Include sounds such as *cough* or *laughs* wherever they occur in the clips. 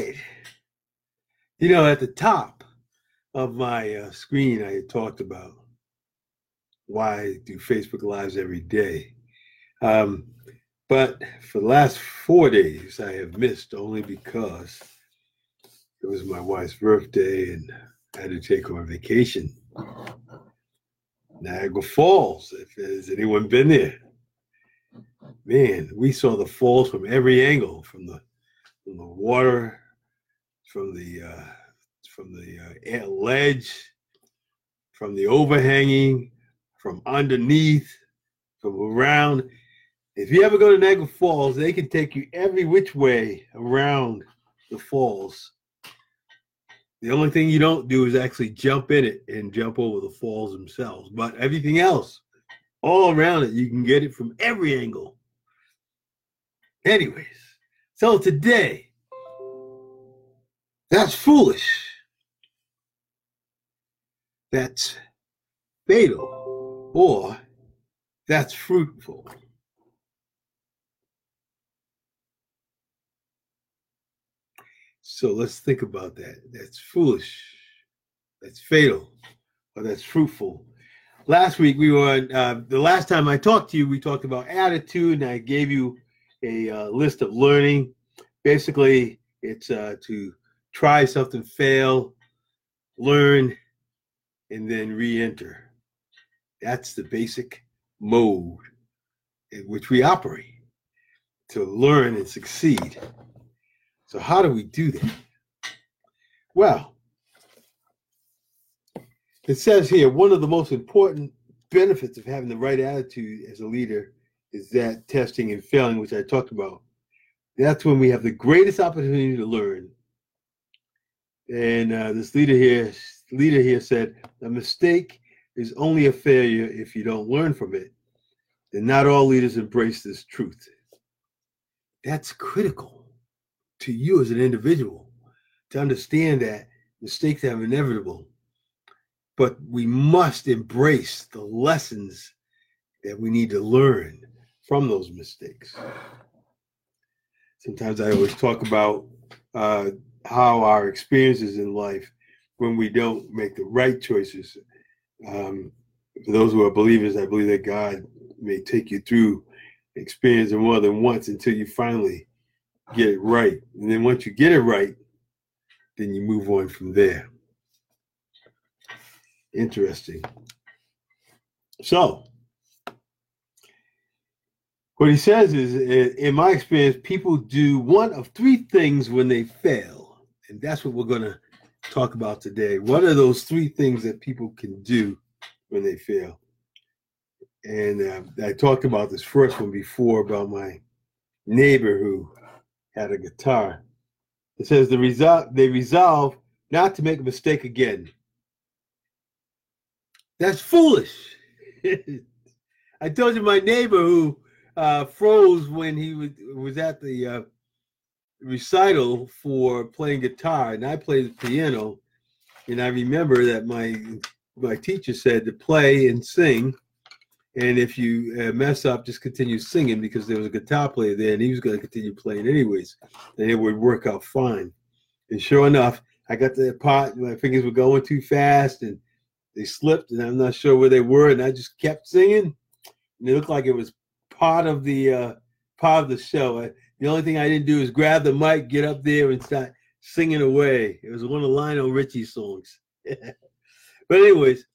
right. You know, at the top of my uh, screen, I talked about why I do Facebook Lives every day. Um, but for the last four days, I have missed only because it was my wife's birthday and I had to take her on vacation. Niagara Falls, if has anyone been there? Man, we saw the falls from every angle, from the from the water, from the uh, from the uh, ledge, from the overhanging, from underneath, from around. If you ever go to Niagara Falls, they can take you every which way around the falls. The only thing you don't do is actually jump in it and jump over the falls themselves. But everything else, all around it, you can get it from every angle. Anyways, so today, that's foolish. That's fatal. Or that's fruitful. So let's think about that. That's foolish. That's fatal. Or that's fruitful. Last week we were uh, the last time I talked to you, we talked about attitude, and I gave you a uh, list of learning. Basically, it's uh, to try something, fail, learn, and then re-enter. That's the basic mode in which we operate to learn and succeed. So, how do we do that? Well, it says here one of the most important benefits of having the right attitude as a leader is that testing and failing, which I talked about. That's when we have the greatest opportunity to learn. And uh, this leader here, leader here said, a mistake is only a failure if you don't learn from it. And not all leaders embrace this truth. That's critical to you as an individual to understand that mistakes are inevitable, but we must embrace the lessons that we need to learn from those mistakes. Sometimes I always talk about uh, how our experiences in life, when we don't make the right choices, um, for those who are believers, I believe that God may take you through experience more than once until you finally get it right. And then once you get it right, then you move on from there. Interesting. So, what he says is, in my experience, people do one of three things when they fail. And that's what we're going to talk about today. What are those three things that people can do when they fail? And uh, I talked about this first one before about my neighbor who had a guitar. It says the result they resolve not to make a mistake again. That's foolish. *laughs* I told you my neighbor who uh, froze when he was, was at the uh, recital for playing guitar, and I played the piano. And I remember that my my teacher said to play and sing and if you uh, mess up, just continue singing because there was a guitar player there and he was going to continue playing anyways. And it would work out fine. And sure enough, I got the part, my fingers were going too fast and they slipped and I'm not sure where they were. And I just kept singing. And it looked like it was part of the uh, part of the show. I, the only thing I didn't do is grab the mic, get up there and start singing away. It was one of Lionel Richie's songs. *laughs* but anyways,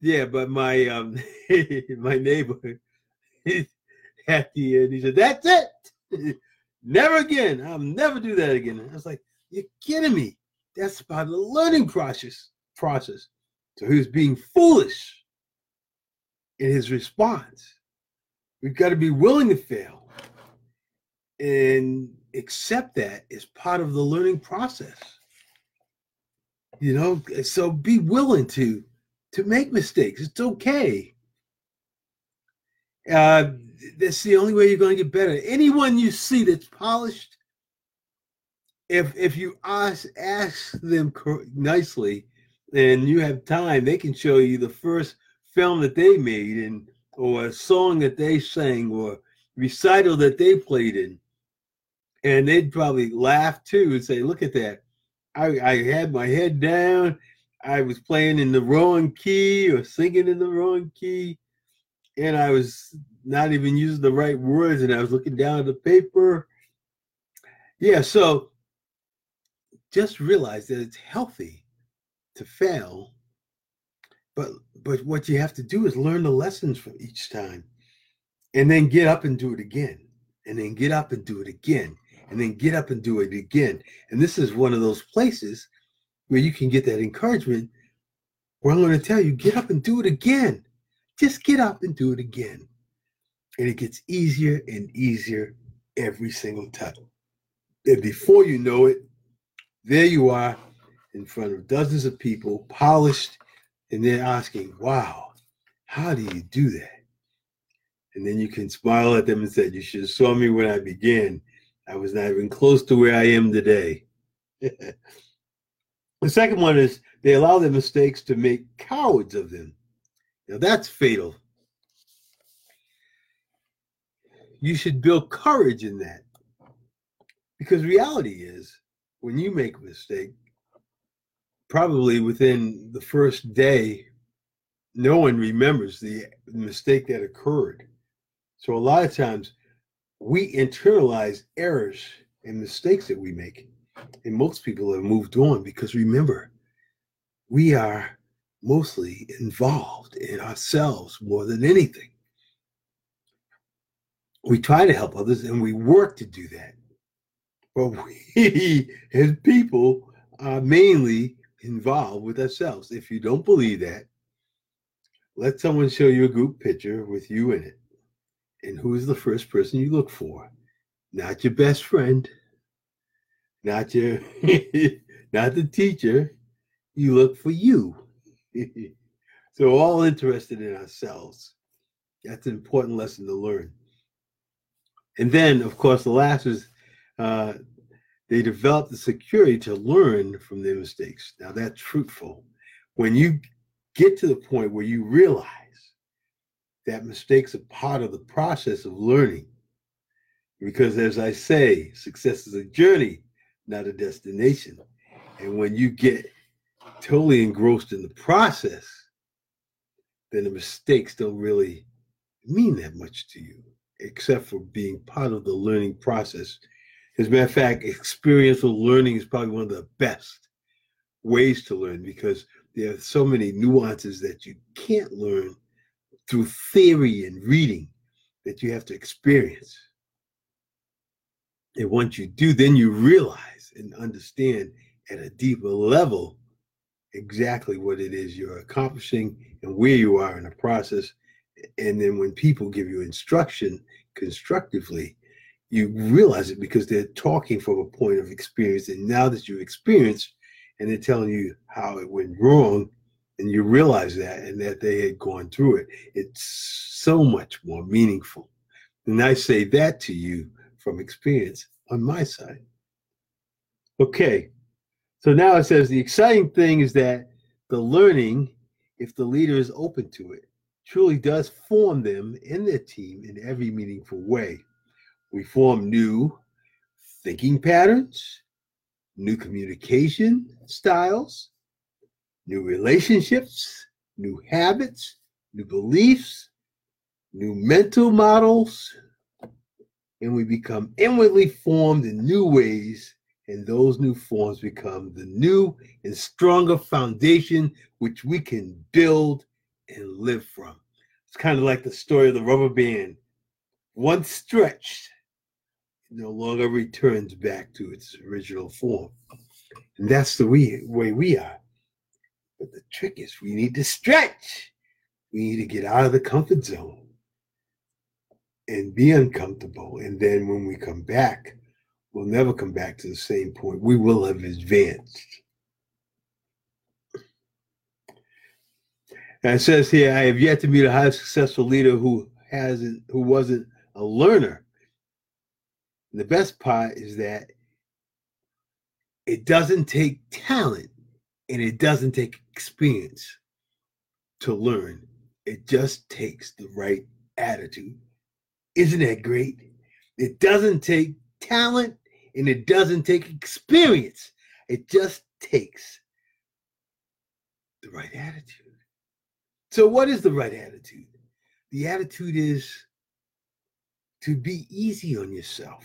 yeah, but my um *laughs* my neighbor at the end, he said, That's it. *laughs* never again. I'll never do that again. I was like, You're kidding me. That's part of the learning process process. So he was being foolish in his response. We've got to be willing to fail and accept that as part of the learning process. You know, so be willing to to make mistakes. It's okay. Uh, that's the only way you're going to get better. Anyone you see that's polished, if if you ask ask them nicely, and you have time, they can show you the first film that they made, and or a song that they sang, or recital that they played in, and they'd probably laugh too and say, "Look at that! I, I had my head down. I was playing in the wrong key or singing in the wrong key, and I was not even using the right words, and I was looking down at the paper." Yeah, so just realize that it's healthy to fail, but but what you have to do is learn the lessons from each time, and then get up and do it again, and then get up and do it again, and then get up and do it again. And this is one of those places where you can get that encouragement where I'm going to tell you, get up and do it again. Just get up and do it again. And it gets easier and easier every single time. And before you know it, there you are in front of dozens of people, polished, and they're asking, wow, how do you do that? And then you can smile at them and say, You should have saw me when I began. I was not even close to where I am today. *laughs* the second one is they allow their mistakes to make cowards of them. Now that's fatal. You should build courage in that. Because reality is, when you make a mistake, probably within the first day, no one remembers the mistake that occurred. So a lot of times we internalize errors and mistakes that we make. And most people have moved on because remember, we are mostly involved in ourselves more than anything. We try to help others and we work to do that. But *laughs* we, as people, are mainly involved with ourselves. If you don't believe that, let someone show you a group picture with you in it. And who's the first person you look for? Not your best friend, not your *laughs* not the teacher. You look for you. *laughs* so all interested in ourselves. That's an important lesson to learn. And then, of course, the last is uh, they develop the security to learn from their mistakes. Now that's fruitful. When you get to the point where you realize that mistakes are part of the process of learning. Because as I say, success is a journey, not a destination. And when you get totally engrossed in the process, then the mistakes don't really mean that much to you, except for being part of the learning process. As a matter of fact, experiential learning is probably one of the best ways to learn because there are so many nuances that you can't learn through theory and reading that you have to experience. And once you do, then you realize and understand at a deeper level exactly what it is you're accomplishing and where you are in the process. And then when people give you instruction constructively, you realize it because they're talking from a point of experience. And now that you've experienced and they're telling you how it went wrong, and you realize that and that they had gone through it, it's so much more meaningful. And I say that to you from experience on my side. Okay, so now it says the exciting thing is that the learning, if the leader is open to it, truly does form them in their team in every meaningful way. We form new thinking patterns, new communication styles, new relationships, new habits, new beliefs, new mental models, and we become inwardly formed in new ways. And those new forms become the new and stronger foundation which we can build and live from. It's kind of like the story of the rubber band. Once stretched, it no longer returns back to its original form. And that's the way, way we are. Trick is we need to stretch. We need to get out of the comfort zone and be uncomfortable. And then when we come back, we'll never come back to the same point. We will have advanced. And it says here, I have yet to meet a highly successful leader who hasn't, who wasn't a learner. And the best part is that it doesn't take talent and it doesn't take experience to learn. It just takes the right attitude. Isn't that great? It doesn't take talent And it doesn't take experience, it just takes the right attitude. So, what is the right attitude? The attitude is to be easy on yourself.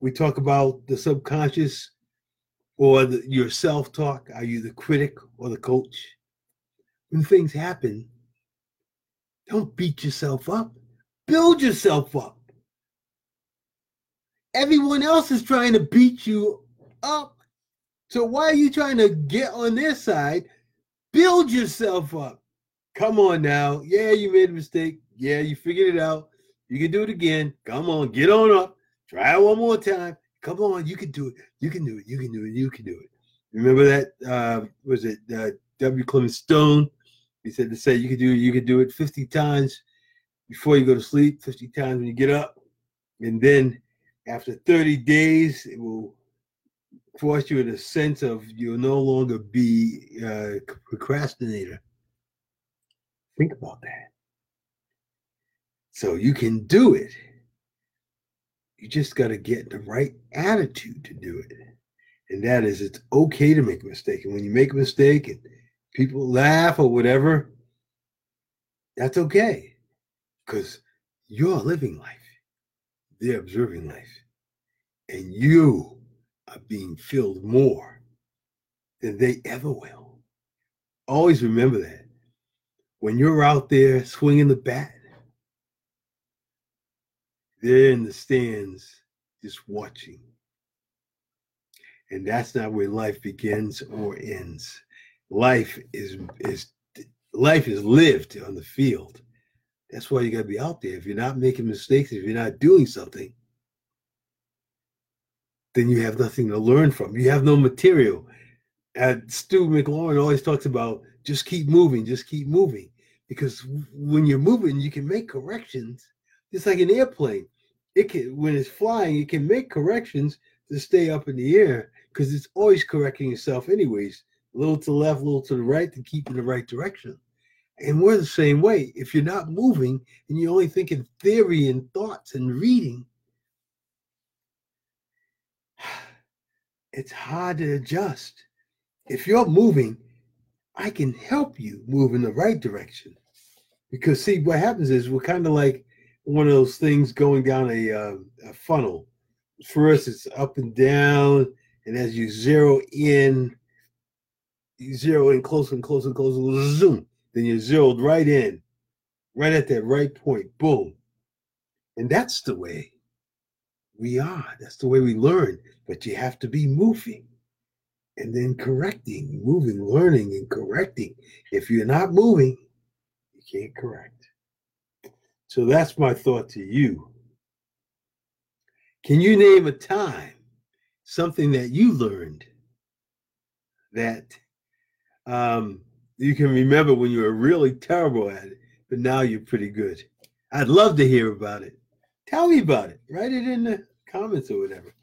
We talk about the subconscious or the, your self talk. Are you the critic or the coach? When things happen, don't beat yourself up, build yourself up. Everyone else is trying to beat you up. So why are you trying to get on their side? Build yourself up. Come on now. Yeah, you made a mistake. Yeah, you figured it out. You can do it again. Come on, get on up. Try it one more time. Come on, you can do it. You can do it. You can do it. You can do it. Remember that? Uh, was it uh, W. Clement Stone? He said to say you could do it. you could do it 50 times before you go to sleep, 50 times when you get up, and then after 30 days, it will force you in a sense of you'll no longer be a procrastinator. Think about that. So you can do it. You just got to get the right attitude to do it. And that is, it's okay to make a mistake. And when you make a mistake and people laugh or whatever, that's okay because you're living life. They're observing life. And you are being filled more than they ever will. Always remember that. When you're out there swinging the bat, they're in the stands just watching. And that's not where life begins or ends. Life is is life is lived on the field. That's why you got to be out there. If you're not making mistakes, if you're not doing something, then you have nothing to learn from. You have no material. And Stu McLaurin always talks about just keep moving, just keep moving. Because when you're moving, you can make corrections. Just like an airplane. It can when it's flying, it can make corrections to stay up in the air because it's always correcting itself anyways. A little to the left, a little to the right to keep in the right direction. And we're the same way. If you're not moving and you're only thinking theory and thoughts and reading, *sighs* it's hard to adjust. If you're moving, I can help you move in the right direction. Because see, what happens is we're kind of like one of those things going down a, uh, a funnel. First, it's up and down, and as you zero in, you zero in closer and closer and closer, zoom. Then you're zeroed right in, right at that right point. Boom. And that's the way we are. That's the way we learn. But you have to be moving and then correcting, moving, learning, and correcting. If you're not moving, you can't correct. So that's my thought to you. Can you name a time, something that you learned that um, you can remember when you were really terrible at it, but now you're pretty good? I'd love to hear about it. Tell me about it. Write it in the comments or whatever.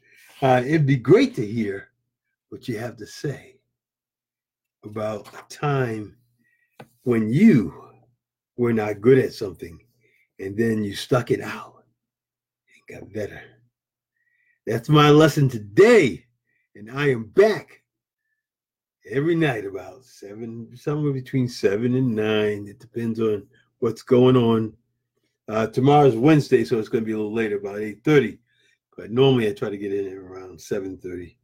Uh, it'd be great to hear what you have to say about a time when you were not good at something and then you stuck it out and got better. That's my lesson today. And I am back every night about seven, somewhere between seven and nine. It depends on what's going on. Uh, tomorrow's Wednesday, so it's going to be a little later, about 8.30. But normally I try to get in around 7.30.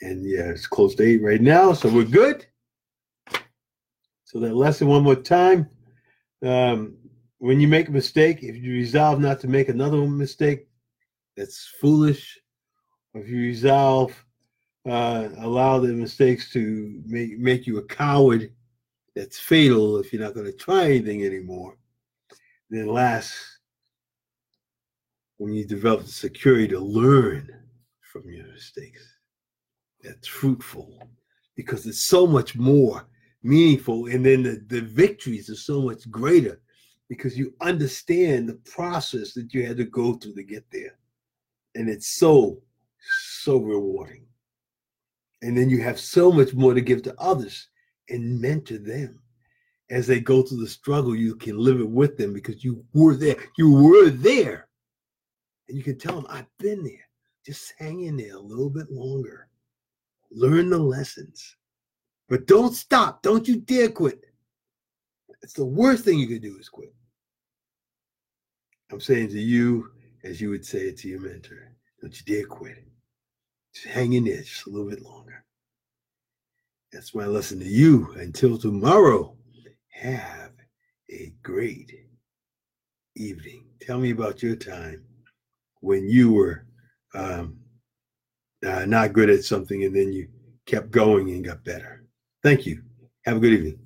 And yeah, it's close to 8 right now, so we're good. So that lesson one more time. Um, when you make a mistake, if you resolve not to make another mistake, that's foolish. If you resolve, uh, allow the mistakes to make, make you a coward, that's fatal if you're not going to try anything anymore. Then last, when you develop the security to learn from your mistakes, that's fruitful because it's so much more meaningful. And then the, the victories are so much greater because you understand the process that you had to go through to get there. And it's so, so rewarding. And then you have so much more to give to others and mentor them as they go through the struggle. You can live it with them because you were there. You were there. And you can tell them, I've been there. just hang in there a little bit longer. Learn the lessons. But don't stop. Don't you dare quit. It's the worst thing you could do is quit. I'm saying to you, as you would say it to your mentor, don't you dare quit. Just hang in there just a little bit longer. That's my lesson to you. Until tomorrow, have a great evening. Tell me about your time when you were um, uh, not good at something and then you kept going and got better. Thank you. Have a good evening.